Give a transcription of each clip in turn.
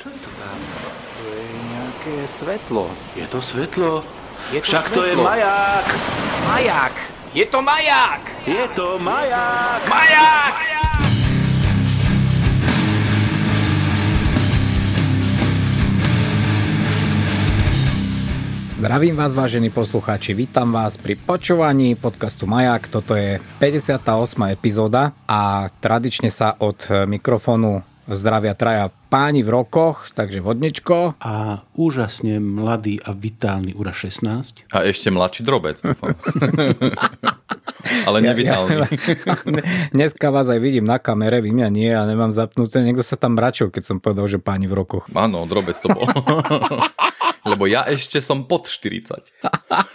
Čo je to tam? To je nejaké svetlo. Je to svetlo? Je to Však to je svetlo. maják! Maják! Je to maják! Je to maják! Maják! Zdravím vás, vážení poslucháči, vítam vás pri počúvaní podcastu Majak. Toto je 58. epizóda a tradične sa od mikrofónu zdravia traja páni v rokoch, takže vodničko. A úžasne mladý a vitálny Ura 16. A ešte mladší drobec, dúfam. Ale nevitálny. Dneska vás aj vidím na kamere, vy mňa nie a nemám zapnuté. Niekto sa tam mračil, keď som povedal, že páni v rokoch. Áno, drobec to bol. Lebo ja ešte som pod 40.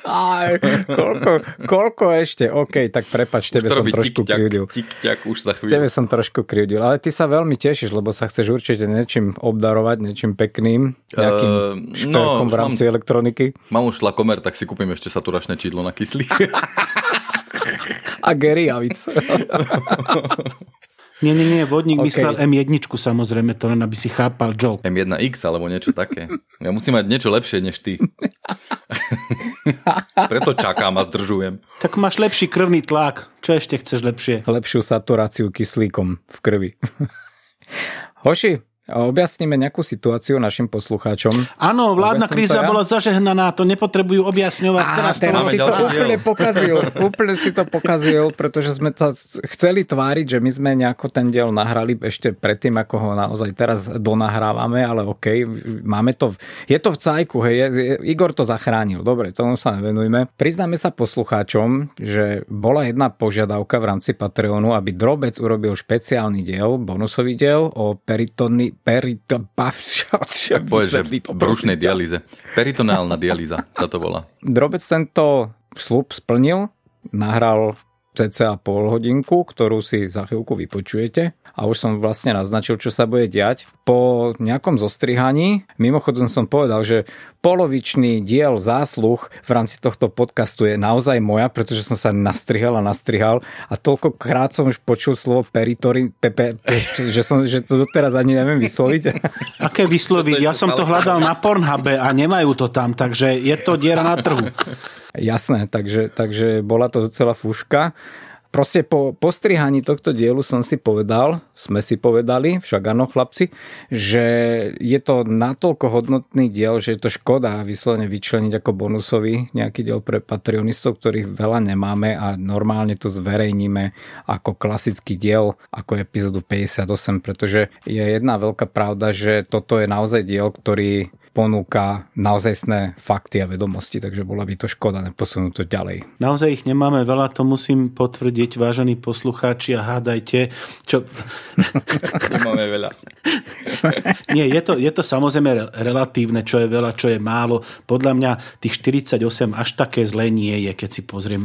Aj, koľko, koľko ešte? OK, tak prepač, tebe som trošku tik-ťak, tik-ťak už Tebe chvíľu. som trošku krivdil, ale ty sa veľmi tešíš, lebo sa chceš určite niečím obdarovať, niečím pekným, nejakým uh, no, šperkom v rámci mám- elektroniky. Mám už tlakomer, tak si kúpim ešte saturačné čídlo na kyslík. A Gary Avic. Nie, nie, nie, vodník OK. okay. myslel M1 samozrejme, to len aby si chápal joke. M1X alebo niečo také. Ja musím mať niečo lepšie než ty. Preto čakám a zdržujem. Tak máš lepší krvný tlak. Čo ešte chceš lepšie? Lepšiu saturáciu kyslíkom v krvi. Hoši, objasníme nejakú situáciu našim poslucháčom. Áno, vládna kríza ja? bola zažehnaná, to nepotrebujú objasňovať. A teraz, teraz si to diel. úplne pokazil. úplne si to pokazil, pretože sme to chceli tváriť, že my sme nejako ten diel nahrali ešte predtým, ako ho naozaj teraz donahrávame, ale OK, máme to, je to v cajku, hej, je, je, Igor to zachránil, dobre, tomu sa nevenujme. Priznáme sa poslucháčom, že bola jedna požiadavka v rámci Patreonu, aby Drobec urobil špeciálny diel, bonusový diel o peritony, perito, Tak povedz, že v brušnej dialýze. Peritonálna dialýza sa to volá. Drobec tento slub splnil, nahral cca pol hodinku, ktorú si za chvíľku vypočujete a už som vlastne naznačil, čo sa bude diať. Po nejakom zostrihaní, mimochodom som povedal, že polovičný diel zásluh v rámci tohto podcastu je naozaj moja, pretože som sa nastrihal a nastrihal a toľkokrát som už počul slovo peritori, pepe, pe, že, som, že to doteraz ani neviem vysloviť. Aké vysloviť? Ja som to hľadal na Pornhube a nemajú to tam, takže je to diera na trhu. Jasné, takže, takže bola to docela fúška. Proste po postrihaní tohto dielu som si povedal, sme si povedali, však áno chlapci, že je to natoľko hodnotný diel, že je to škoda vyslovene vyčleniť ako bonusový nejaký diel pre patronistov, ktorých veľa nemáme a normálne to zverejníme ako klasický diel, ako epizódu 58, pretože je jedna veľká pravda, že toto je naozaj diel, ktorý ponúka naozajstné fakty a vedomosti, takže bola by to škoda neposunúť to ďalej. Naozaj ich nemáme veľa, to musím potvrdiť, vážení poslucháči a hádajte, čo... Nemáme veľa. Nie, je to, je to samozrejme re- relatívne, čo je veľa, čo je málo. Podľa mňa tých 48 až také zlé nie je, keď si pozriem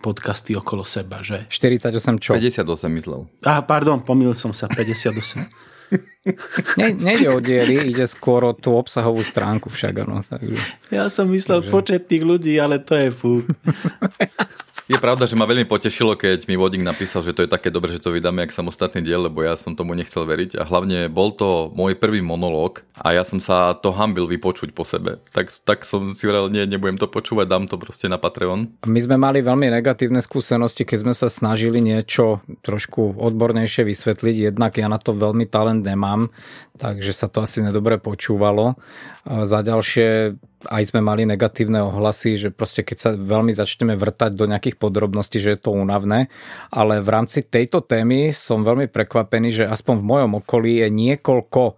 podcasty okolo seba, že... 48 čo? 58 myslel. Aha, pardon, pomýlil som sa, 58. Ne, nejde o diely, ide skôr o tú obsahovú stránku však, áno. Takže. Ja som myslel počet tých ľudí, ale to je fú. Je pravda, že ma veľmi potešilo, keď mi Vodík napísal, že to je také dobré, že to vydáme jak samostatný diel, lebo ja som tomu nechcel veriť a hlavne bol to môj prvý monológ a ja som sa to hambil vypočuť po sebe. Tak, tak som si hovoril, nie, nebudem to počúvať, dám to proste na Patreon. My sme mali veľmi negatívne skúsenosti, keď sme sa snažili niečo trošku odbornejšie vysvetliť, jednak ja na to veľmi talent nemám, takže sa to asi nedobre počúvalo. Za ďalšie aj sme mali negatívne ohlasy, že proste keď sa veľmi začneme vrtať do nejakých podrobností, že je to únavné, ale v rámci tejto témy som veľmi prekvapený, že aspoň v mojom okolí je niekoľko eh,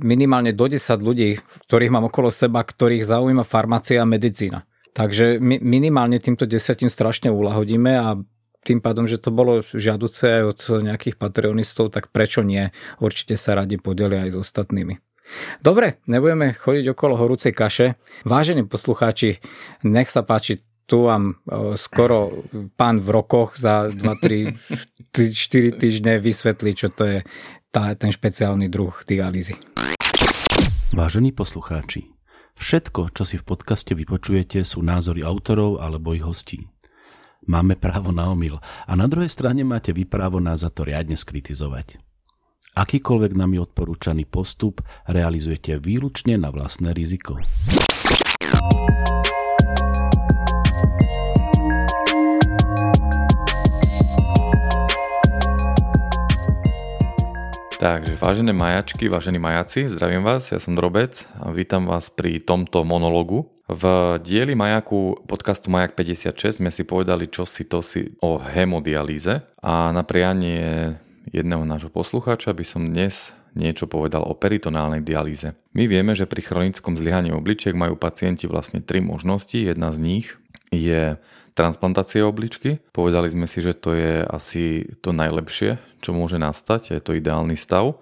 minimálne do 10 ľudí, ktorých mám okolo seba, ktorých zaujíma farmácia a medicína. Takže my minimálne týmto desiatim strašne ulahodíme a tým pádom, že to bolo žiaduce aj od nejakých patreonistov, tak prečo nie? Určite sa radi podelia aj s ostatnými. Dobre, nebudeme chodiť okolo horúcej kaše. Vážení poslucháči, nech sa páči, tu vám e, skoro pán v rokoch za 2-3-4 týždne vysvetlí, čo to je tá, ten špeciálny druh dialýzy. Vážení poslucháči, všetko, čo si v podcaste vypočujete, sú názory autorov alebo ich hostí. Máme právo na omyl a na druhej strane máte vy právo nás za to riadne skritizovať. Akýkoľvek nami odporúčaný postup realizujete výlučne na vlastné riziko. Takže vážené majačky, vážení majaci, zdravím vás, ja som Drobec a vítam vás pri tomto monologu. V dieli Majaku podcastu Majak 56 sme si povedali čo si to si o hemodialíze a na prianie jedného nášho poslucháča by som dnes niečo povedal o peritonálnej dialýze. My vieme, že pri chronickom zlyhaní obličiek majú pacienti vlastne tri možnosti. Jedna z nich je transplantácia obličky. Povedali sme si, že to je asi to najlepšie, čo môže nastať, je to ideálny stav,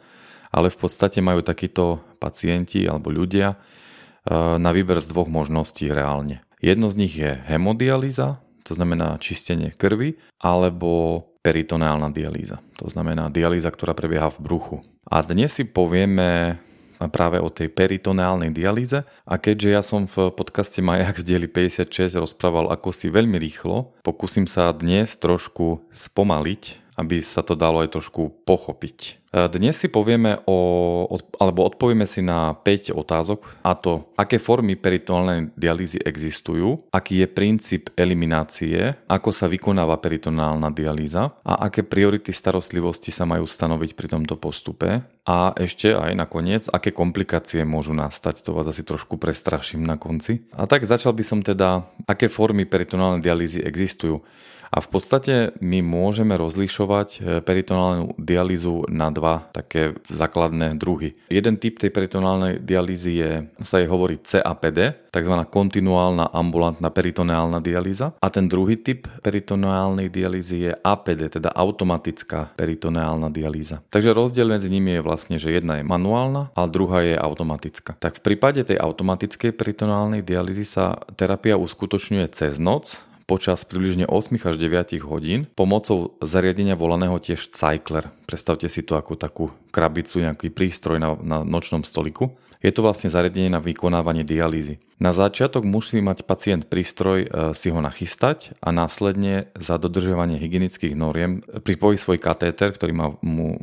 ale v podstate majú takíto pacienti alebo ľudia eh, na výber z dvoch možností reálne. Jedno z nich je hemodialýza, to znamená čistenie krvi, alebo peritoneálna dialýza. To znamená dialýza, ktorá prebieha v bruchu. A dnes si povieme práve o tej peritoneálnej dialýze a keďže ja som v podcaste Majak v dieli 56 rozprával ako si veľmi rýchlo, pokúsim sa dnes trošku spomaliť, aby sa to dalo aj trošku pochopiť. Dnes si povieme o, alebo odpovieme si na 5 otázok a to, aké formy peritoneálnej dialýzy existujú, aký je princíp eliminácie, ako sa vykonáva peritonálna dialýza a aké priority starostlivosti sa majú stanoviť pri tomto postupe a ešte aj nakoniec, aké komplikácie môžu nastať, to vás asi trošku prestraším na konci. A tak začal by som teda, aké formy peritonálnej dialýzy existujú. A v podstate my môžeme rozlišovať e, peritonálnu dialýzu na dva také základné druhy. Jeden typ tej peritonálnej dialýzy je, sa jej hovorí CAPD, tzv. kontinuálna ambulantná peritoneálna dialýza. A ten druhý typ peritoneálnej dialýzy je APD, teda automatická peritoneálna dialýza. Takže rozdiel medzi nimi je vlastne, že jedna je manuálna a druhá je automatická. Tak v prípade tej automatickej peritoneálnej dialýzy sa terapia uskutočňuje cez noc počas približne 8 až 9 hodín pomocou zariadenia volaného tiež Cycler. Predstavte si to ako takú krabicu, nejaký prístroj na, na nočnom stoliku. Je to vlastne zariadenie na vykonávanie dialýzy. Na začiatok musí mať pacient prístroj e, si ho nachystať a následne za dodržovanie hygienických noriem pripojí svoj katéter, ktorý má, mu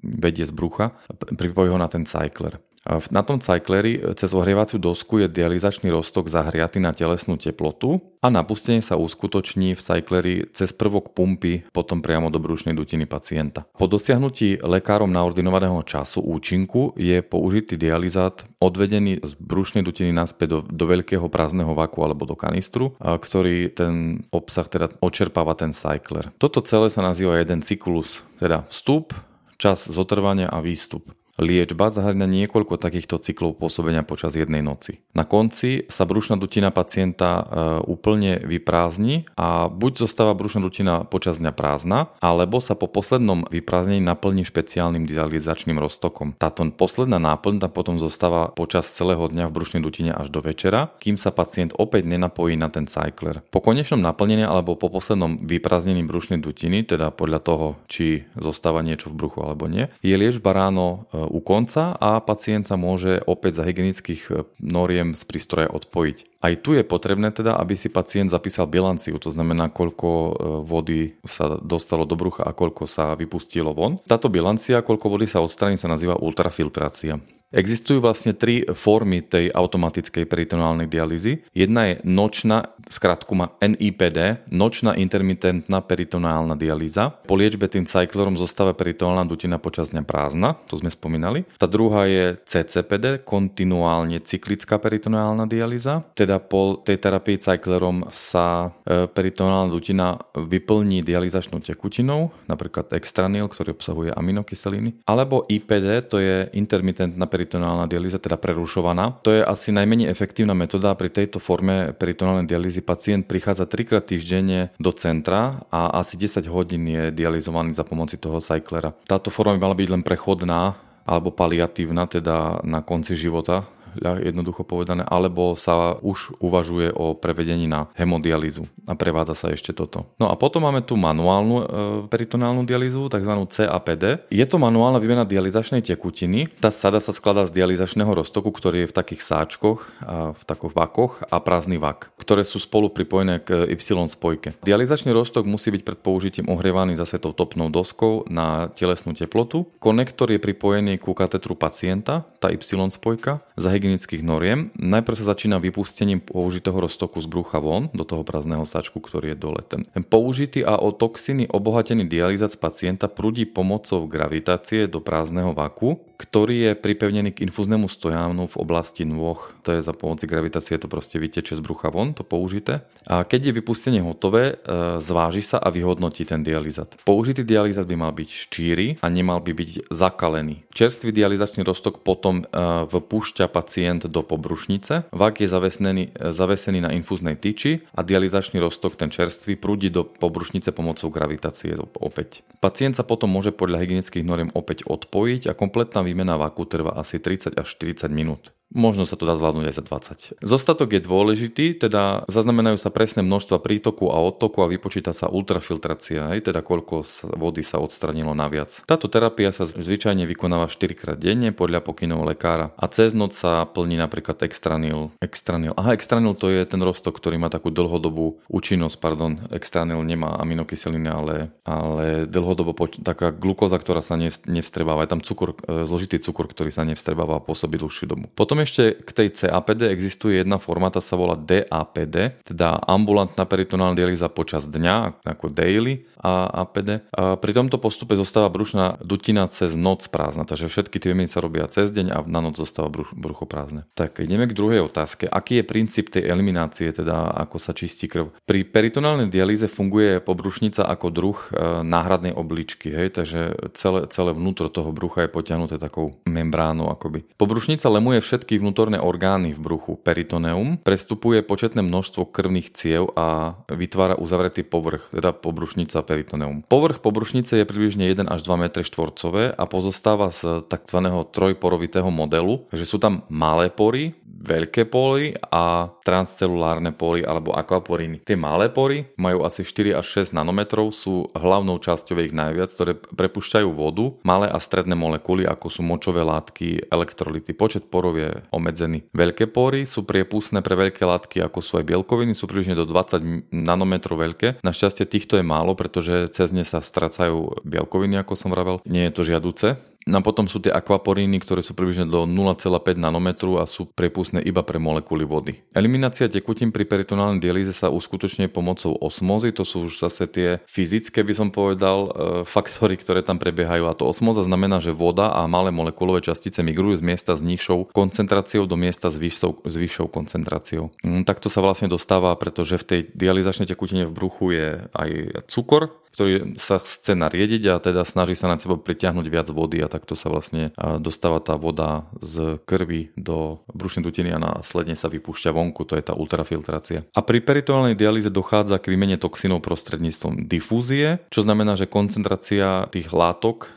vedie z brucha, pripojí ho na ten cycler. Na tom cycleri e, cez ohrievaciu dosku je dializačný roztok zahriaty na telesnú teplotu a napustenie sa uskutoční v cycleri cez prvok pumpy potom priamo do brušnej dutiny pacienta. Po dosiahnutí lekárom naordinovaného času účinku je použitý dializát odvedený z brušnej dutiny naspäť do, do veľkého prázdneho vaku alebo do kanistru, ktorý ten obsah teda očerpáva ten cycler. Toto celé sa nazýva jeden cyklus, teda vstup, čas zotrvania a výstup. Liečba zahrňa niekoľko takýchto cyklov pôsobenia počas jednej noci. Na konci sa brušná dutina pacienta e, úplne vyprázdni a buď zostáva brušná dutina počas dňa prázdna, alebo sa po poslednom vyprázdnení naplní špeciálnym dializačným roztokom. Táto posledná náplň potom zostáva počas celého dňa v brušnej dutine až do večera, kým sa pacient opäť nenapojí na ten cycler. Po konečnom naplnení alebo po poslednom vyprázdnení brušnej dutiny, teda podľa toho, či zostáva niečo v bruchu alebo nie, je liečba ráno e, u konca a pacient sa môže opäť za hygienických e, noriem z prístroja odpojiť. Aj tu je potrebné teda, aby si pacient zapísal bilanciu, to znamená, koľko e, vody sa dostalo do brucha a koľko sa vypustilo von. Táto bilancia, koľko vody sa odstraní, sa nazýva ultrafiltrácia. Existujú vlastne tri formy tej automatickej peritoneálnej dialýzy. Jedna je nočná, skratku má NIPD, nočná intermitentná peritoneálna dialýza. Po liečbe tým cyclerom zostáva peritoneálna dutina počas dňa prázdna, to sme spomínali. Tá druhá je CCPD, kontinuálne cyklická peritoneálna dialýza. Teda po tej terapii cyclerom sa e, peritoneálna dutina vyplní dializačnou tekutinou, napríklad extranil, ktorý obsahuje aminokyseliny. Alebo IPD, to je intermitentná peritonálna dialýza, teda prerušovaná. To je asi najmenej efektívna metóda. Pri tejto forme peritonálnej dialýzy pacient prichádza trikrát týždenne do centra a asi 10 hodín je dializovaný za pomoci toho cyclera. Táto forma by mala byť len prechodná alebo paliatívna, teda na konci života jednoducho povedané, alebo sa už uvažuje o prevedení na hemodialízu a prevádza sa ešte toto. No a potom máme tu manuálnu e, peritonálnu dialýzu, tzv. CAPD. Je to manuálna výmena dializačnej tekutiny. Tá sada sa skladá z dializačného roztoku, ktorý je v takých sáčkoch, a v takých vakoch a prázdny vak, ktoré sú spolu pripojené k Y spojke. Dializačný roztok musí byť pred použitím ohrievaný zase tou topnou doskou na telesnú teplotu. Konektor je pripojený ku katetru pacienta, tá Y spojka, za hygienických noriem. Najprv sa začína vypustením použitého roztoku z brucha von do toho prázdneho sačku, ktorý je dole. Ten, použitý a o toxiny obohatený dializát pacienta prúdi pomocou gravitácie do prázdneho vaku, ktorý je pripevnený k infúznemu stojánu v oblasti nôh. To je za pomoci gravitácie, to proste vyteče z brucha von, to použité. A keď je vypustenie hotové, e, zváži sa a vyhodnotí ten dializát. Použitý dializát by mal byť štíry a nemal by byť zakalený. Čerstvý dializačný roztok potom e, vpúšťa pacient do pobrušnice. Vak je zavesený, e, zavesený na infúznej tyči a dializačný roztok, ten čerstvý, prúdi do pobrušnice pomocou gravitácie opäť. Pacient sa potom môže podľa hygienických noriem opäť odpojiť a kompletná výmena vaku trvá asi 30 až 40 minút. Možno sa to dá zvládnuť aj za 20. Zostatok je dôležitý, teda zaznamenajú sa presné množstva prítoku a odtoku a vypočíta sa ultrafiltrácia, aj teda koľko vody sa odstranilo naviac. Táto terapia sa zvyčajne vykonáva 4 krát denne podľa pokynov lekára a cez noc sa plní napríklad extranil. extranil. Aha, extranil to je ten rostok, ktorý má takú dlhodobú účinnosť, pardon, extranil nemá aminokyseliny, ale, ale dlhodobo poč- taká glukóza, ktorá sa nevstrebáva, je tam cukor, e, zložitý cukor, ktorý sa nevstrebáva a pôsobí dlhšiu dobu. Potom ešte k tej CAPD existuje jedna forma, tá sa volá DAPD, teda ambulantná peritonálna dialýza počas dňa, ako daily a APD. A pri tomto postupe zostáva brušná dutina cez noc prázdna, takže všetky tie sa robia cez deň a na noc zostáva bruch, brucho prázdne. Tak ideme k druhej otázke. Aký je princíp tej eliminácie, teda ako sa čistí krv? Pri peritonálnej dialýze funguje pobrušnica ako druh e, náhradnej obličky, hej, takže celé, celé vnútro toho brucha je potiahnuté takou membránou akoby. Pobrušnica lemuje všetky všetky vnútorné orgány v bruchu, peritoneum, prestupuje početné množstvo krvných ciev a vytvára uzavretý povrch, teda pobrušnica peritoneum. Povrch pobrušnice je približne 1 až 2 m štvorcové a pozostáva z tzv. trojporovitého modelu, že sú tam malé pory, veľké pory a transcelulárne pory alebo akvaporiny. Tie malé pory majú asi 4 až 6 nanometrov, sú hlavnou časťou ich najviac, ktoré prepušťajú vodu, malé a stredné molekuly ako sú močové látky, elektrolyty. Počet porov je obmedzený. Veľké pory sú priepustné pre veľké látky ako sú aj bielkoviny, sú približne do 20 nanometrov veľké. Našťastie týchto je málo, pretože cez ne sa stracajú bielkoviny, ako som vravel. Nie je to žiaduce. No a potom sú tie akvaporíny, ktoré sú približne do 0,5 nanometru a sú prepustné iba pre molekuly vody. Eliminácia tekutín pri peritonálnej dialýze sa uskutočňuje pomocou osmózy, to sú už zase tie fyzické, by som povedal, e, faktory, ktoré tam prebiehajú. A to osmóza znamená, že voda a malé molekulové častice migrujú z miesta s nižšou koncentráciou do miesta s vyššou, s vyššou koncentráciou. Mm, takto sa vlastne dostáva, pretože v tej dializačnej tekutine v bruchu je aj cukor, ktorý sa chce nariediť a teda snaží sa na seba pritiahnuť viac vody a takto sa vlastne dostáva tá voda z krvi do brušnej dutiny a následne sa vypúšťa vonku, to je tá ultrafiltrácia. A pri peritoálnej dialýze dochádza k výmene toxínov prostredníctvom difúzie, čo znamená, že koncentrácia tých látok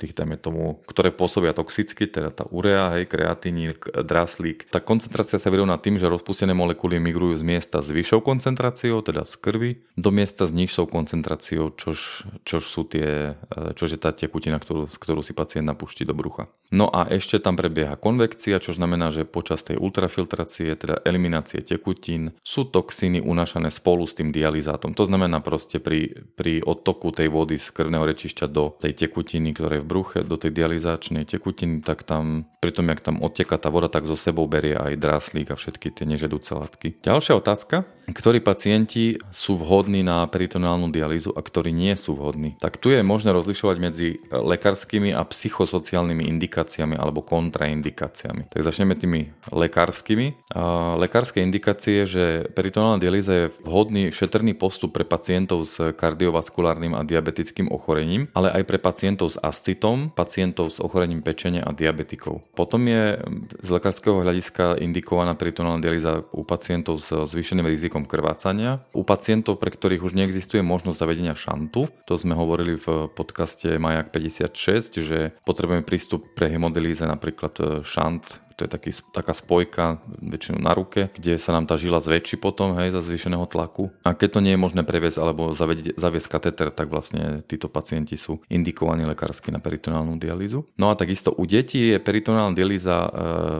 tých, dajme tomu, ktoré pôsobia toxicky, teda tá urea, hej, kreatinín, draslík. Tá koncentrácia sa vyrovná tým, že rozpustené molekuly migrujú z miesta s vyššou koncentráciou, teda z krvi, do miesta s nižšou koncentráciou, čož, čož sú tie, eh, čož je tá tekutina, ktorú, ktorú si pacient napúšti do brucha. No a ešte tam prebieha konvekcia, čo znamená, že počas tej ultrafiltrácie, teda eliminácie tekutín, sú toxíny unášané spolu s tým dializátom. To znamená proste pri, pri odtoku tej vody z krvného rečišťa do tej tekutiny, ktoré je v bruche, do tej dializačnej tekutiny, tak tam, pri tom, jak tam odteka tá voda, tak zo sebou berie aj dráslík a všetky tie nežedúce látky. Ďalšia otázka. Ktorí pacienti sú vhodní na peritonálnu dialýzu a ktorí nie sú vhodní? Tak tu je možné rozlišovať medzi lekárskymi a psychosociálnymi indikáciami alebo kontraindikáciami. Tak začneme tými lekárskymi. lekárske indikácie, že peritonálna dialýza je vhodný šetrný postup pre pacientov s kardiovaskulárnym a diabetickým ochorením, ale aj pre pacientov s ascitom, pacientov s ochorením pečenia a diabetikov. Potom je z lekárskeho hľadiska indikovaná peritonálna dialýza u pacientov s zvýšeným rizikom krvácania, u pacientov, pre ktorých už neexistuje možnosť zavedenia šantu. To sme hovorili v podcaste Majak 56, že potrebujeme prístup pre hemodilíze napríklad e, šant to je taký, taká spojka, väčšinou na ruke, kde sa nám tá žila zväčší potom, hej, za zvýšeného tlaku. A keď to nie je možné previesť alebo zaviesť, zaviesť kateter, tak vlastne títo pacienti sú indikovaní lekársky na peritonálnu dialýzu. No a takisto u detí je peritonálna dialýza e,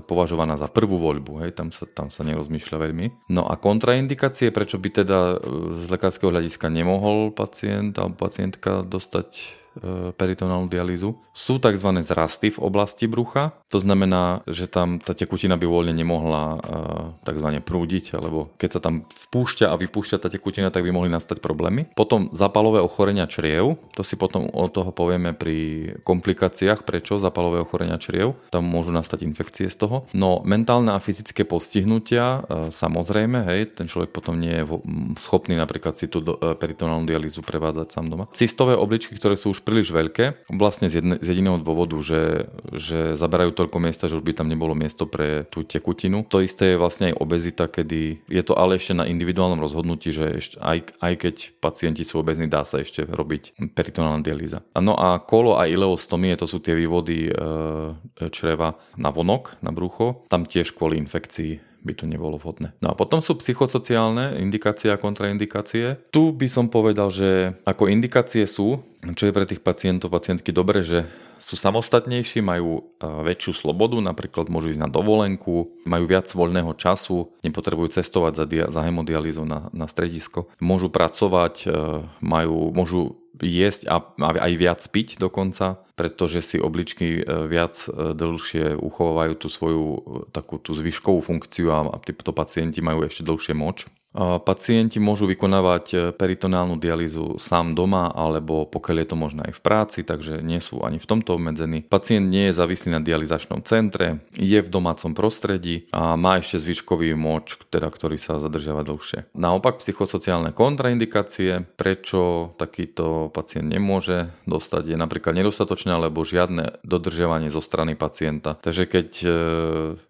považovaná za prvú voľbu, hej, tam sa, tam sa nerozmýšľa veľmi. No a kontraindikácie, prečo by teda e, z lekárskeho hľadiska nemohol pacient alebo pacientka dostať peritonálnu dialýzu, sú tzv. zrasty v oblasti brucha. To znamená, že tam tá tekutina by voľne nemohla e, tzv. prúdiť, alebo keď sa tam vpúšťa a vypúšťa tá tekutina, tak by mohli nastať problémy. Potom zapalové ochorenia čriev, to si potom od toho povieme pri komplikáciách, prečo zapalové ochorenia čriev, tam môžu nastať infekcie z toho. No mentálne a fyzické postihnutia, e, samozrejme, hej, ten človek potom nie je schopný napríklad si tú peritonálnu dialýzu prevádzať sám doma. Cystové obličky, ktoré sú už príliš veľké, vlastne z, jedne, z jediného dôvodu, že, že zaberajú toľko miesta, že už by tam nebolo miesto pre tú tekutinu. To isté je vlastne aj obezita, kedy je to ale ešte na individuálnom rozhodnutí, že ešte, aj, aj keď pacienti sú obezní, dá sa ešte robiť peritonálna dialýza. No a kolo a ileostomie, to sú tie vývody e, čreva na vonok, na brucho, tam tiež kvôli infekcii by to nebolo vhodné. No a potom sú psychosociálne indikácie a kontraindikácie. Tu by som povedal, že ako indikácie sú, čo je pre tých pacientov, pacientky dobre, že sú samostatnejší, majú e, väčšiu slobodu, napríklad môžu ísť na dovolenku, majú viac voľného času, nepotrebujú cestovať za, dia- za hemodialýzou na, na stredisko, môžu pracovať, e, majú, môžu jesť a aj viac piť dokonca, pretože si obličky e, viac dlhšie uchovávajú tú svoju takú tú zvyškovú funkciu a títo pacienti majú ešte dlhšie moč. Pacienti môžu vykonávať e, peritonálnu dialýzu sám doma alebo pokiaľ je to možné aj v práci, takže nie sú ani v tomto obmedzení. Pacient nie je závislý na dializačnom centre, je v domácom prostredí a má ešte zvyškový moč, teda, ktorý sa zadržiava dlhšie. Naopak psychosociálne kontraindikácie, prečo takýto pacient nemôže dostať, je napríklad nedostatočné alebo žiadne dodržiavanie zo strany pacienta. Takže keď e,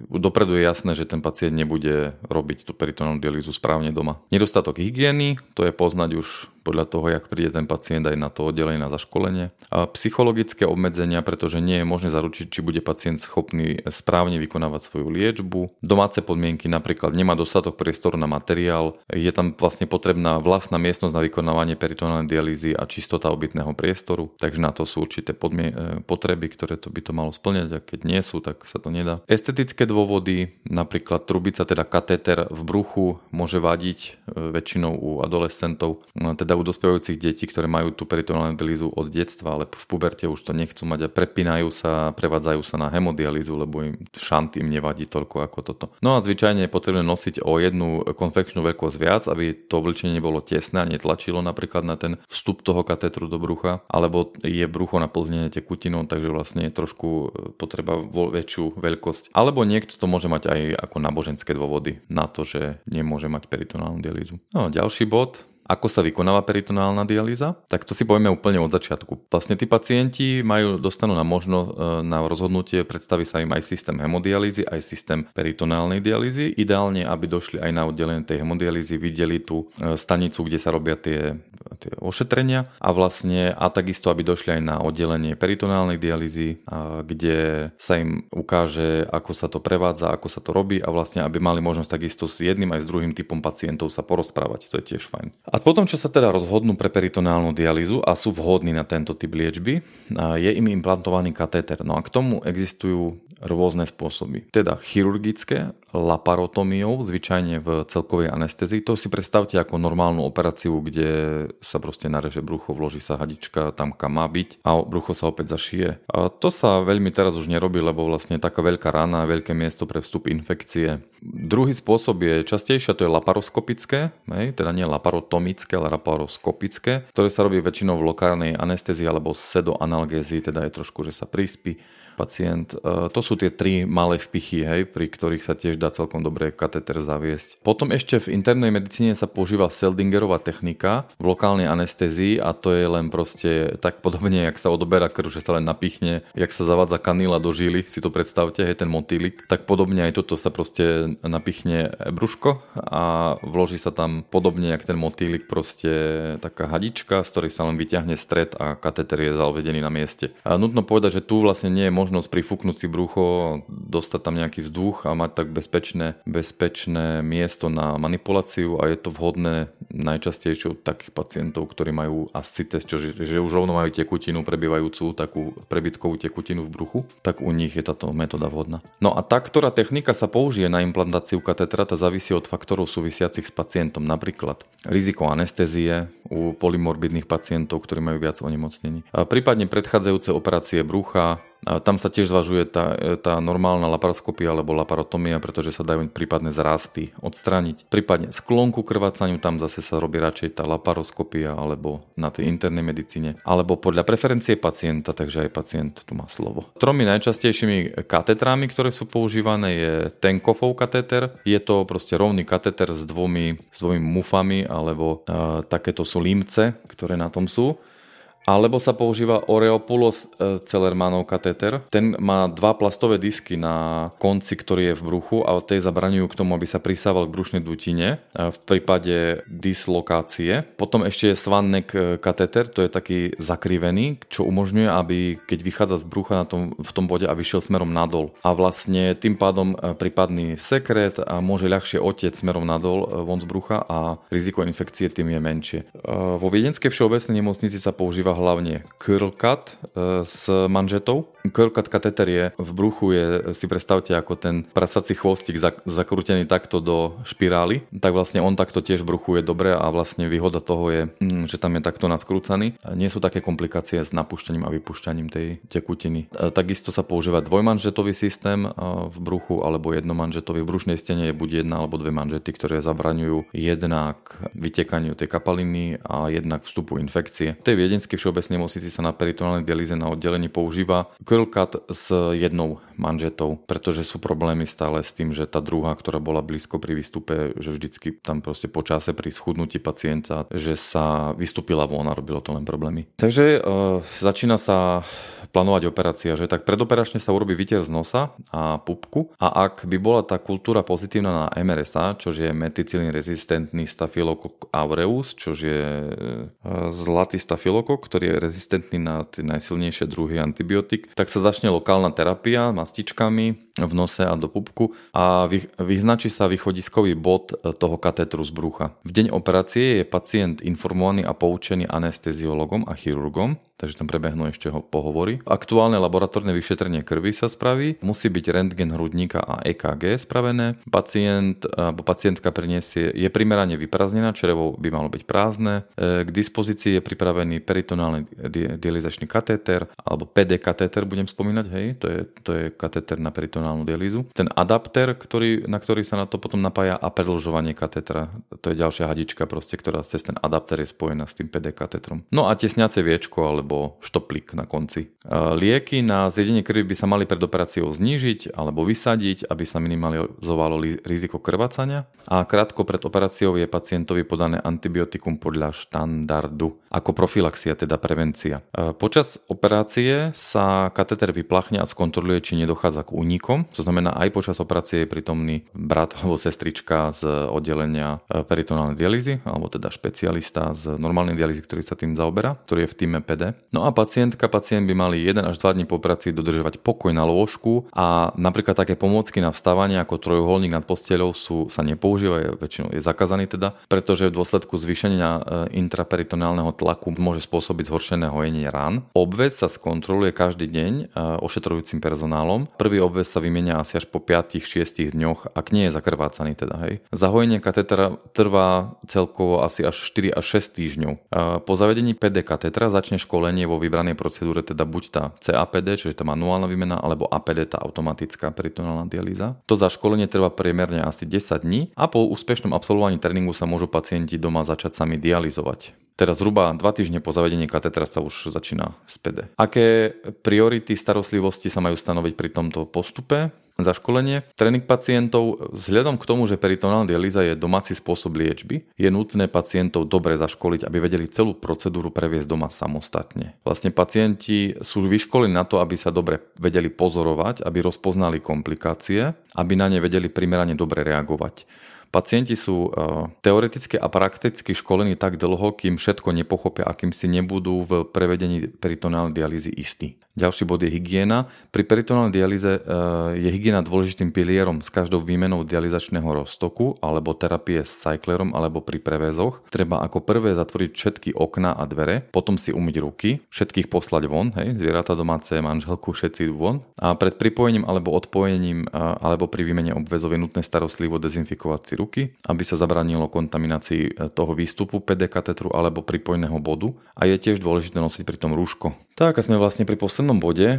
dopredu je jasné, že ten pacient nebude robiť tú peritonálnu dialýzu správne doma. Nedostatok hygieny, to je poznať už podľa toho, jak príde ten pacient aj na to oddelenie na zaškolenie. A psychologické obmedzenia, pretože nie je možné zaručiť, či bude pacient schopný správne vykonávať svoju liečbu. Domáce podmienky napríklad nemá dostatok priestoru na materiál, je tam vlastne potrebná vlastná miestnosť na vykonávanie peritonálnej dialýzy a čistota obytného priestoru, takže na to sú určité podmien- e, potreby, ktoré to by to malo splňať a keď nie sú, tak sa to nedá. Estetické dôvody, napríklad trubica, teda katéter v bruchu môže vadiť e, väčšinou u adolescentov, teda u dospievajúcich detí, ktoré majú tú peritonálnu dialýzu od detstva, ale v puberte už to nechcú mať a prepínajú sa, prevádzajú sa na hemodialýzu, lebo im šant im nevadí toľko ako toto. No a zvyčajne je potrebné nosiť o jednu konfekčnú veľkosť viac, aby to obličenie nebolo tesné a netlačilo napríklad na ten vstup toho katetru do brucha, alebo je brucho naplnené tekutinou, takže vlastne je trošku e, potreba väčšiu veľkosť. Alebo niekto to môže mať aj ako náboženské dôvody na to, že nemôže mať peritonálnu dialýzu. No a ďalší bod, ako sa vykonáva peritonálna dialýza? Tak to si povieme úplne od začiatku. Vlastne tí pacienti majú, dostanú na možno e, na rozhodnutie, predstaví sa im aj systém hemodialýzy, aj systém peritonálnej dialýzy. Ideálne, aby došli aj na oddelenie tej hemodialýzy, videli tú e, stanicu, kde sa robia tie, tie ošetrenia a vlastne a takisto, aby došli aj na oddelenie peritonálnej dialýzy, kde sa im ukáže, ako sa to prevádza, ako sa to robí a vlastne, aby mali možnosť takisto s jedným aj s druhým typom pacientov sa porozprávať. To je tiež fajn. A potom, čo sa teda rozhodnú pre peritonálnu dialýzu a sú vhodní na tento typ liečby, je im implantovaný katéter. No a k tomu existujú rôzne spôsoby. Teda chirurgické, laparotomiou, zvyčajne v celkovej anestezii. To si predstavte ako normálnu operáciu, kde sa proste nareže brucho, vloží sa hadička tam, kam má byť a brucho sa opäť zašije. A to sa veľmi teraz už nerobí, lebo vlastne taká veľká rana, veľké miesto pre vstup infekcie. Druhý spôsob je častejšie, to je laparoskopické, hej, teda nie laparotomické, ale laparoskopické, ktoré sa robí väčšinou v lokálnej anestézii alebo sedoanalgézii, teda je trošku, že sa prispí pacient. E, to sú tie tri malé vpichy, hej, pri ktorých sa tiež dá celkom dobre kateter zaviesť. Potom ešte v internej medicíne sa používa Seldingerová technika v lokálnej anestézii a to je len proste tak podobne, jak sa odoberá krv, že sa len napichne, jak sa zavádza kanila do žily, si to predstavte, hej, ten motýlik, tak podobne aj toto sa proste napichne brúško a vloží sa tam podobne, jak ten motýlik proste taká hadička, z ktorej sa len vyťahne stred a kateter je zavedený na mieste. A nutno povedať, že tu vlastne nie je možnosť prifúknuť si brucho, dostať tam nejaký vzduch a mať tak bezpečné, bezpečné miesto na manipuláciu a je to vhodné najčastejšie u takých pacientov, ktorí majú ascites, čo, že, že už rovno majú tekutinu prebývajúcu, takú prebytkovú tekutinu v bruchu, tak u nich je táto metóda vhodná. No a tá, ktorá technika sa použije na implantáciu katetra, tá závisí od faktorov súvisiacich s pacientom. Napríklad riziko anestézie u polymorbidných pacientov, ktorí majú viac onemocnení. A prípadne predchádzajúce operácie brucha, tam sa tiež zvažuje tá, tá normálna laparoskopia alebo laparotomia, pretože sa dajú prípadne zrasty odstrániť. Prípadne sklonku krvácaniu, tam zase sa robí radšej tá laparoskopia alebo na tej internej medicíne. Alebo podľa preferencie pacienta, takže aj pacient tu má slovo. Tromi najčastejšími katetrami, ktoré sú používané je Tenkofov kateter. Je to proste rovný kateter s dvomi, s dvomi mufami alebo uh, takéto sú límce, ktoré na tom sú alebo sa používa Oreopulos e, Cellermanov katéter. Ten má dva plastové disky na konci, ktorý je v bruchu a tej zabraňujú k tomu, aby sa prisával k brušnej dutine e, v prípade dislokácie. Potom ešte je Svannek e, katéter, to je taký zakrivený, čo umožňuje, aby keď vychádza z brucha na tom, v tom bode a vyšiel smerom nadol. A vlastne tým pádom prípadný sekret a môže ľahšie otiec smerom nadol von z brucha a riziko infekcie tým je menšie. Vo Viedenskej všeobecnej nemocnici sa používa hlavne curl cut e, s manžetou. Cut kateter je v bruchu je, si predstavte ako ten prasací chvostík zakrútený takto do špirály, tak vlastne on takto tiež v bruchu je dobré a vlastne výhoda toho je, mm, že tam je takto naskrúcaný. Nie sú také komplikácie s napúšťaním a vypúšťaním tej tekutiny. Takisto sa používa dvojmanžetový systém v bruchu alebo jednomanžetový. V brušnej stene je buď jedna alebo dve manžety, ktoré zabraňujú jednak vytekaniu tej kapaliny a jednak vstupu infekcie. V tej viedenskej všeobecnej nemocnici sa na peritonálnej dialýze na oddelení používa cut s jednou manžetou, pretože sú problémy stále s tým, že tá druhá, ktorá bola blízko pri výstupe, že vždycky tam proste po čase pri schudnutí pacienta, že sa vystúpila von a robilo to len problémy. Takže uh, začína sa plánovať operácia, že tak predoperačne sa urobí výter z nosa a pupku a ak by bola tá kultúra pozitívna na MRSA, čo je meticilín rezistentný stafilokok aureus, čo je e, zlatý stafilokok, ktorý je rezistentný na tie najsilnejšie druhy antibiotik, tak sa začne lokálna terapia mastičkami v nose a do pupku a vyznačí sa východiskový bod e, toho katétru z brucha. V deň operácie je pacient informovaný a poučený anesteziologom a chirurgom takže tam prebehnú ešte ho pohovory. Aktuálne laboratórne vyšetrenie krvi sa spraví, musí byť rentgen hrudníka a EKG spravené. Pacient alebo pacientka priniesie, je primerane vyprázdnená, črevo by malo byť prázdne. E, k dispozícii je pripravený peritonálny dializačný katéter alebo PD katéter budem spomínať, hej, to je, to je katéter na peritonálnu dialýzu. Ten adapter, ktorý, na ktorý sa na to potom napája a predlžovanie katétra, to je ďalšia hadička proste, ktorá cez ten adapter je spojená s tým PD katétrom. No a tesňace viečko alebo štoplik na konci. Lieky na zjedenie krvi by sa mali pred operáciou znížiť alebo vysadiť, aby sa minimalizovalo riziko krvácania a krátko pred operáciou je pacientovi podané antibiotikum podľa štandardu ako profilaxia, teda prevencia. Počas operácie sa kateter vyplachne a skontroluje, či nedochádza k únikom. To znamená, aj počas operácie je prítomný brat alebo sestrička z oddelenia peritonálnej dialýzy, alebo teda špecialista z normálnej dialýzy, ktorý sa tým zaoberá, ktorý je v týme PD. No a pacientka, pacient by mali 1 až 2 dní po operácii dodržovať pokoj na lôžku a napríklad také pomôcky na vstávanie ako trojuholník nad posteľou sú, sa nepoužívajú, väčšinou je zakázaný teda, pretože v dôsledku zvýšenia e, intraperitonálneho tlaku môže spôsobiť zhoršené hojenie rán. Obvez sa skontroluje každý deň e, ošetrujúcim personálom. Prvý obvez sa vymenia asi až po 5-6 dňoch, ak nie je zakrvácaný teda, hej. Zahojenie katetera trvá celkovo asi až 4 až 6 týždňov. Po zavedení PD katetra začne školenie vo vybranej procedúre, teda buď tá CAPD, čiže tá manuálna výmena, alebo APD, tá automatická peritonálna dialýza. To za školenie trvá priemerne asi 10 dní a po úspešnom absolvovaní tréningu sa môžu pacienti doma začať sami dializovať. Teraz zhruba 2 týždne po zavedení katetra sa už začína PD. Aké priority starostlivosti sa majú stanoviť pri tomto postupe? Za školenie. Tréning pacientov vzhľadom k tomu, že peritonálna dialýza je domáci spôsob liečby, je nutné pacientov dobre zaškoliť, aby vedeli celú procedúru previesť doma samostatne. Vlastne pacienti sú vyškolení na to, aby sa dobre vedeli pozorovať, aby rozpoznali komplikácie, aby na ne vedeli primerane dobre reagovať. Pacienti sú teoreticky a prakticky školení tak dlho, kým všetko nepochopia a kým si nebudú v prevedení peritoneálnej dialýzy istí. Ďalší bod je hygiena. Pri peritoneálnej dialýze e, je hygiena dôležitým pilierom s každou výmenou dializačného roztoku alebo terapie s cyclerom alebo pri prevezoch. Treba ako prvé zatvoriť všetky okná a dvere, potom si umyť ruky, všetkých poslať von, hej, zvieratá domáce, manželku, všetci von. A pred pripojením alebo odpojením e, alebo pri výmene obvezov je nutné starostlivo dezinfikovať si ruky, aby sa zabranilo kontaminácii e, toho výstupu PD katetru alebo pripojného bodu. A je tiež dôležité nosiť pri tom rúško. Tak a sme vlastne pri poslednom bode,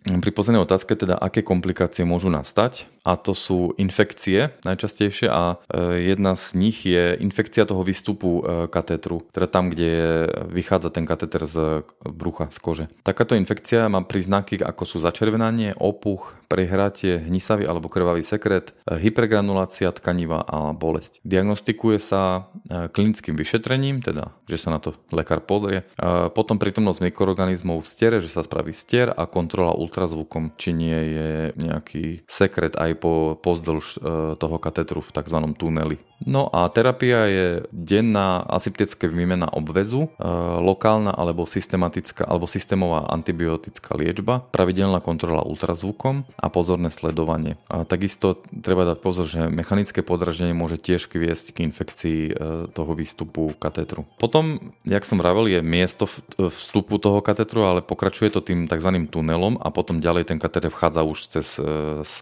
pri poslednej otázke teda, aké komplikácie môžu nastať a to sú infekcie najčastejšie a e, jedna z nich je infekcia toho výstupu e, katétru, teda tam, kde vychádza ten katéter z brucha, z kože. Takáto infekcia má príznaky ako sú začervenanie, opuch, prehratie, hnisavý alebo krvavý sekret, e, hypergranulácia tkaniva a bolesť. Diagnostikuje sa klinickým vyšetrením, teda že sa na to lekár pozrie, potom prítomnosť mikroorganizmov v stiere, že sa spraví stier a kontrola ultrazvukom, či nie je nejaký sekret aj aj po, pozdĺž e, toho katetru v tzv. tuneli. No a terapia je denná aseptická výmena obvezu, e, lokálna alebo systematická alebo systémová antibiotická liečba, pravidelná kontrola ultrazvukom a pozorné sledovanie. A takisto treba dať pozor, že mechanické podraženie môže tiež viesť k infekcii e, toho výstupu katetru. Potom, jak som vravel, je miesto vstupu toho katetru, ale pokračuje to tým tzv. tunelom a potom ďalej ten kateter vchádza už cez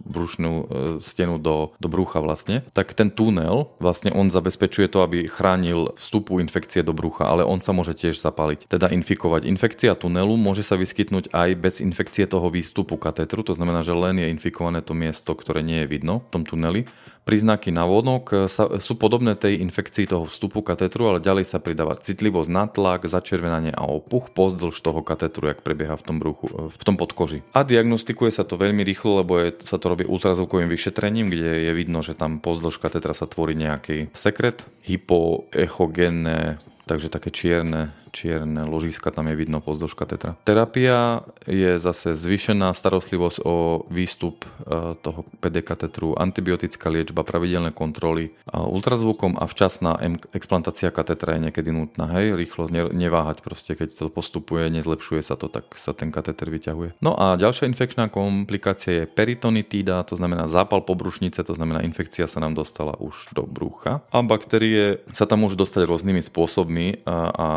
brušnú E, stenu do, do brucha vlastne, tak ten tunel, vlastne on zabezpečuje to, aby chránil vstupu infekcie do brucha, ale on sa môže tiež zapaliť, teda infikovať. Infekcia tunelu môže sa vyskytnúť aj bez infekcie toho výstupu katetru, to znamená, že len je infikované to miesto, ktoré nie je vidno v tom tuneli. Príznaky na vonok sa, sú podobné tej infekcii toho vstupu katetru, ale ďalej sa pridáva citlivosť na tlak, začervenanie a opuch pozdĺž toho katetru, jak prebieha v tom, bruchu, v tom podkoži. A diagnostikuje sa to veľmi rýchlo, lebo je, sa to robí ultrazvukovým vyšetrením, kde je vidno, že tam pozdĺž katetra sa tvorí nejaký sekret, hypoechogénne takže také čierne čierne ložiska, tam je vidno pozdĺž katetra. Terapia je zase zvýšená starostlivosť o výstup e, toho PD katetru, antibiotická liečba, pravidelné kontroly ultrazvukom a včasná explantácia katetra je niekedy nutná. Hej, rýchlo neváhať proste, keď to postupuje, nezlepšuje sa to, tak sa ten kateter vyťahuje. No a ďalšia infekčná komplikácia je peritonitída, to znamená zápal pobrušnice, to znamená infekcia sa nám dostala už do brucha a baktérie sa tam môžu dostať rôznymi spôsobmi a, a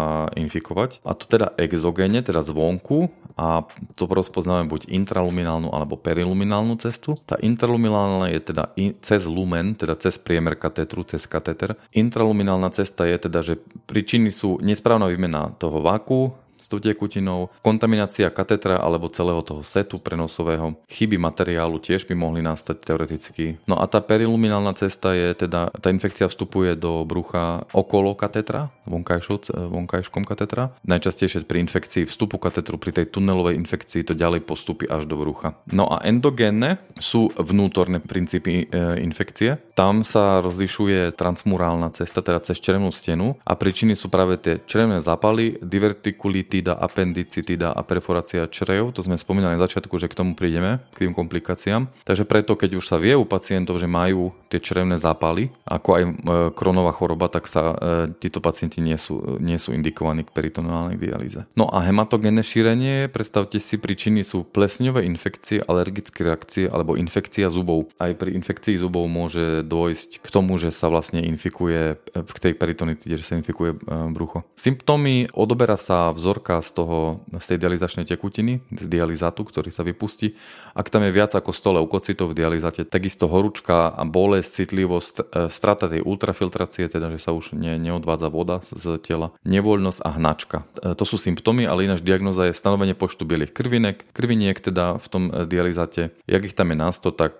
infikovať. A to teda exogéne, teda zvonku a to rozpoznáme buď intraluminálnu alebo periluminálnu cestu. Tá intraluminálna je teda in, cez lumen, teda cez priemer katetru, cez kateter. Intraluminálna cesta je teda, že príčiny sú nesprávna výmena toho váku, s tou tekutinou, kontaminácia katetra alebo celého toho setu prenosového, chyby materiálu tiež by mohli nastať teoreticky. No a tá periluminálna cesta je teda, tá infekcia vstupuje do brucha okolo katetra, vonkajškom katetra. Najčastejšie pri infekcii vstupu katetru, pri tej tunelovej infekcii to ďalej postupí až do brucha. No a endogénne sú vnútorné princípy e, infekcie. Tam sa rozlišuje transmurálna cesta, teda cez červenú stenu a príčiny sú práve tie červené zápaly, divertikulit cystitída, appendicitída a perforácia črejov. To sme spomínali na začiatku, že k tomu prídeme, k tým komplikáciám. Takže preto, keď už sa vie u pacientov, že majú tie črevné zápaly, ako aj e, kronová choroba, tak sa e, títo pacienti nie sú, nie sú indikovaní k peritoneálnej dialýze. No a hematogénne šírenie, predstavte si, príčiny sú plesňové infekcie, alergické reakcie alebo infekcia zubov. Aj pri infekcii zubov môže dôjsť k tomu, že sa vlastne infikuje v e, tej peritonitide, že sa infikuje brucho. Symptómy odoberá sa vzor vzorka z, toho, z tej dializačnej tekutiny, z dializatu, ktorý sa vypustí. Ak tam je viac ako 100 leukocitov v dializate, takisto horúčka a bolesť, citlivosť, e, strata tej ultrafiltrácie, teda že sa už ne, neodvádza voda z tela, nevoľnosť a hnačka. E, to sú symptómy, ale ináč diagnoza je stanovenie počtu bielých krvinek, krviniek teda v tom e, dializate. Jak ich tam je na 100, tak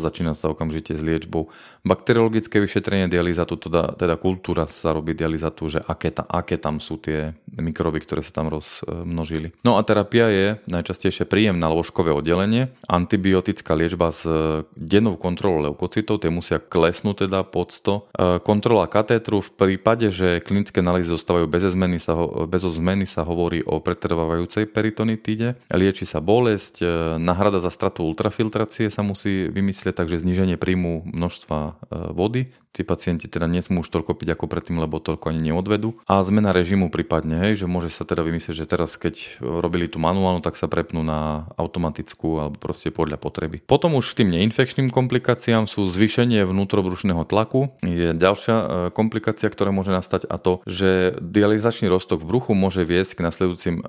začína sa okamžite s liečbou. Bakteriologické vyšetrenie dializatu, teda, teda kultúra sa robí dializatu, že aké, ta, aké tam sú tie mikroby, ktoré sa tam rozmnožili. No a terapia je najčastejšie príjem na lôžkové oddelenie, antibiotická liečba s dennou kontrolou leukocitov, tie musia klesnúť teda pod 100. Kontrola katétru v prípade, že klinické analýzy zostávajú bez zmeny sa, bez zmeny sa hovorí o pretrvávajúcej peritonitíde. Lieči sa bolesť, nahrada za stratu ultrafiltrácie sa musí vymyslieť, takže zníženie príjmu množstva vody, tí pacienti teda nesmú už toľko piť ako predtým, lebo toľko ani neodvedú. A zmena režimu prípadne, hej, že môže sa teda vymyslieť, že teraz keď robili tú manuálnu, tak sa prepnú na automatickú alebo proste podľa potreby. Potom už tým neinfekčným komplikáciám sú zvýšenie vnútrobrušného tlaku. Je ďalšia e, komplikácia, ktorá môže nastať a to, že dializačný roztok v bruchu môže viesť k nasledujúcim e,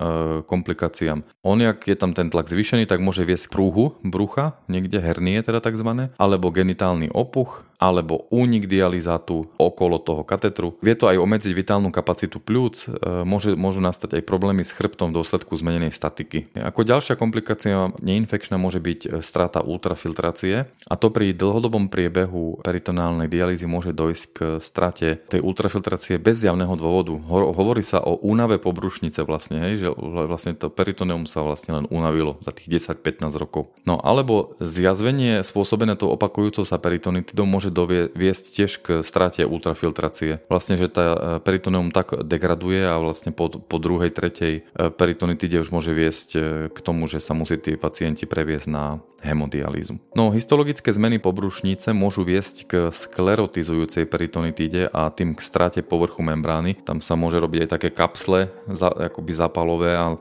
komplikáciám. On, ak je tam ten tlak zvýšený, tak môže viesť k prúhu brucha, niekde hernie teda takzvané, alebo genitálny opuch, alebo únik dializátu okolo toho katetru. Vie to aj omedziť vitálnu kapacitu pľúc, e, môže, môžu nastať aj problémy s chrbtom v dôsledku zmenenej statiky. Ako ďalšia komplikácia neinfekčná môže byť e, strata ultrafiltrácie a to pri dlhodobom priebehu peritoneálnej dialýzy môže dojsť k strate tej ultrafiltrácie bez zjavného dôvodu. Hovorí sa o únave pobrušnice vlastne, hej, že vlastne to peritoneum sa vlastne len unavilo za tých 10-15 rokov. No alebo zjazvenie spôsobené tou opakujúcou sa peritonitidou môže doviesť tiež k strate ultrafiltrácie. Vlastne, že tá e, peritoneum tak degraduje a vlastne po, po druhej, tretej e, peritonitide už môže viesť e, k tomu, že sa musí tí pacienti previesť na hemodialýzu. No, histologické zmeny pobrušnice môžu viesť k sklerotizujúcej peritonitíde a tým k strate povrchu membrány. Tam sa môže robiť aj také kapsle, za, akoby zapalové a e,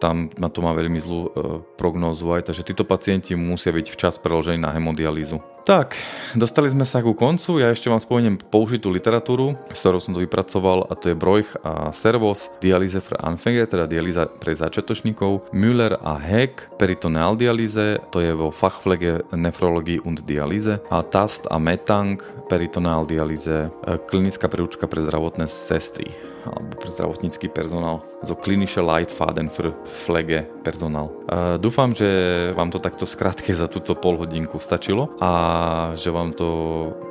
tam na to má veľmi zlú e, prognózu aj, takže títo pacienti musia byť včas preložení na hemodialýzu. Tak, dostali sme sa ku koncu. Ja ešte vám spomeniem použitú literatúru, s ktorou som to vypracoval a to je Brojch a Servos, dialýze for Anfänger, teda dialýza pre začiatočníkov, Müller a Heck, peritoneal dialýze, to je vo Fachpflege Nefrologii und Dialyse a TAST a METANG, peritoneal dialýze, klinická príručka pre zdravotné sestry alebo pre zdravotnícky personál zo klinische Leitfaden für Pflege personál. E, dúfam, že vám to takto skrátke za túto pol hodinku stačilo a že vám to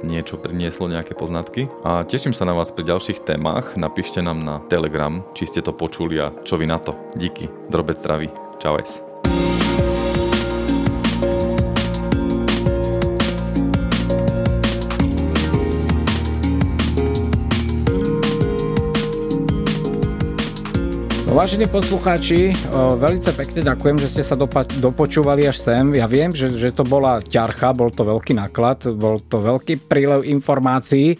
niečo prinieslo, nejaké poznatky. A teším sa na vás pri ďalších témach. Napíšte nám na Telegram, či ste to počuli a čo vy na to. Díky, drobec zdraví. Čau. Vážení poslucháči, veľmi pekne ďakujem, že ste sa dopa- dopočúvali až sem. Ja viem, že, že to bola ťarcha, bol to veľký náklad, bol to veľký prílev informácií.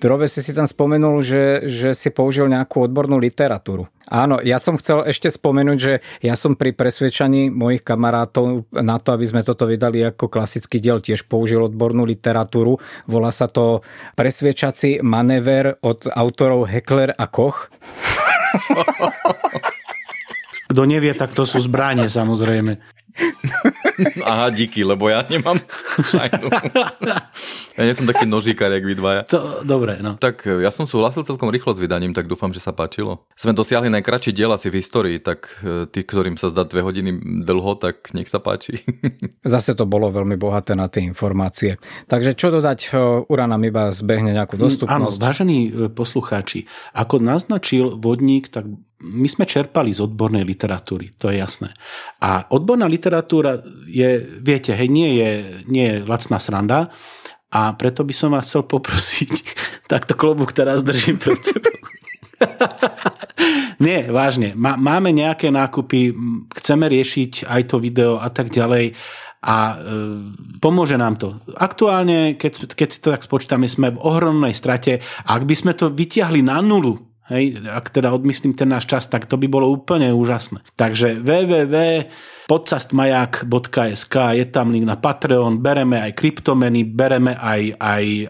Drobe si si tam spomenul, že, že si použil nejakú odbornú literatúru. Áno, ja som chcel ešte spomenúť, že ja som pri presvedčaní mojich kamarátov na to, aby sme toto vydali ako klasický diel, tiež použil odbornú literatúru. Volá sa to Presviečací manéver od autorov Heckler a Koch. Kto nevie, tak to sú zbranie samozrejme. Aha, díky, lebo ja nemám šajnu. Ja nie som taký nožíkar, jak vy dvaja. To, dobre, no. Tak e, ja som súhlasil celkom rýchlo s vydaním, tak dúfam, že sa páčilo. Sme dosiahli najkračší diel asi v histórii, tak e, tí, ktorým sa zdá dve hodiny dlho, tak nech sa páči. Zase to bolo veľmi bohaté na tie informácie. Takže čo dodať, e, Ura nám iba zbehne nejakú mm, dostupnosť. Áno, vážení poslucháči, ako naznačil vodník, tak my sme čerpali z odbornej literatúry, to je jasné. A odborná literatúra je, viete, hej, nie je, nie je lacná sranda a preto by som vás chcel poprosiť, takto klobúk teraz držím pred sebou. nie, vážne, má, máme nejaké nákupy, chceme riešiť aj to video a tak ďalej a e, pomôže nám to. Aktuálne, keď, keď si to tak spočítame, sme v ohromnej strate ak by sme to vyťahli na nulu, Hej, ak teda odmyslím ten náš čas, tak to by bolo úplne úžasné. Takže www podcastmajak.sk, je tam link na Patreon, bereme aj kryptomeny, bereme aj, aj e,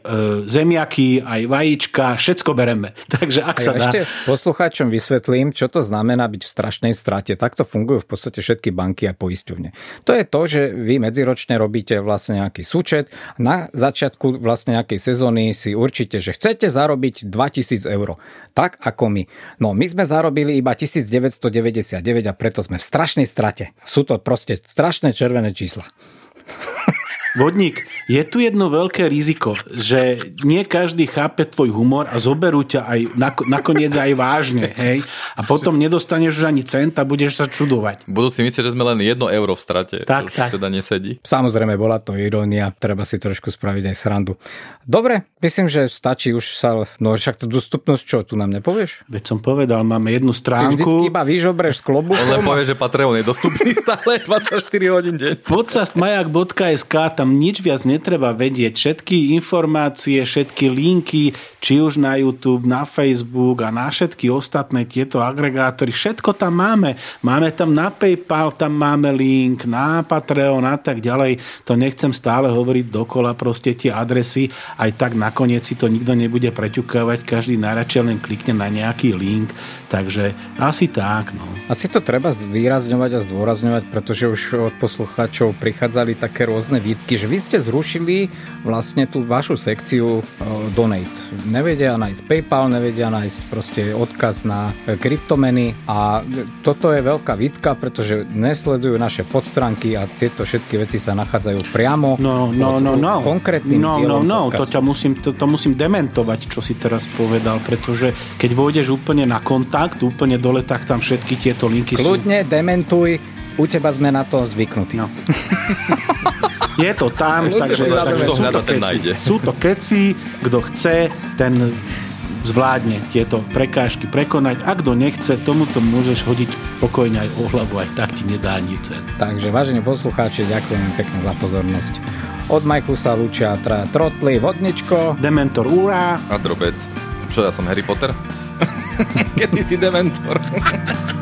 zemiaky, aj vajíčka, všetko bereme. Takže ak sa dá... Ešte poslucháčom vysvetlím, čo to znamená byť v strašnej strate. Takto fungujú v podstate všetky banky a poisťovne. To je to, že vy medziročne robíte vlastne nejaký súčet. Na začiatku vlastne nejakej sezóny si určite, že chcete zarobiť 2000 eur. Tak ako my. No my sme zarobili iba 1999 a preto sme v strašnej strate. Sú to proste strašné červené čísla. Vodník, je tu jedno veľké riziko, že nie každý chápe tvoj humor a zoberú ťa aj nakoniec aj vážne, hej? A potom nedostaneš už ani cent a budeš sa čudovať. Budú si myslieť, že sme len jedno euro v strate. Tak, tak. teda nesedí. Samozrejme, bola to irónia, treba si trošku spraviť aj srandu. Dobre, myslím, že stačí už sa... No však to dostupnosť, čo tu nám nepovieš? Veď som povedal, máme jednu stránku. Ty vždycky iba vyžobreš z klobu. On len povie, že Patreon je dostupný stále 24 hodín deň. Podcastmajak.sk tam nič viac netreba vedieť. Všetky informácie, všetky linky, či už na YouTube, na Facebook a na všetky ostatné tieto agregátory, všetko tam máme. Máme tam na PayPal, tam máme link, na Patreon a tak ďalej. To nechcem stále hovoriť dokola, proste tie adresy, aj tak nakoniec si to nikto nebude preťukávať, každý najradšej len klikne na nejaký link, takže asi tak. No. Asi to treba zvýrazňovať a zdôrazňovať, pretože už od poslucháčov prichádzali také rôzne výtky výtky, že vy ste zrušili vlastne tú vašu sekciu uh, Donate. Nevedia nájsť PayPal, nevedia nájsť proste odkaz na e, kryptomeny a toto je veľká výtka, pretože nesledujú naše podstránky a tieto všetky veci sa nachádzajú priamo no, no, no, no. konkrétnym no, no, no, to, ťa musím, to, to musím dementovať, čo si teraz povedal, pretože keď vôjdeš úplne na kontakt, úplne dole, tak tam všetky tieto linky Kľudne sú. Kľudne dementuj, u teba sme na to zvyknutí. No. Je to tam, takže, takže sú, to keci, sú to keci, kto chce, ten zvládne tieto prekážky prekonať. A kto nechce, tomuto môžeš hodiť pokojne aj o hlavu, aj tak ti nedá nič. Takže vážení poslucháči, ďakujem pekne za pozornosť. Od Majku sa lúčia tra, Trotli, Vodničko, Dementor Úra a Drobec. Čo, ja som Harry Potter? Keď ty si Dementor.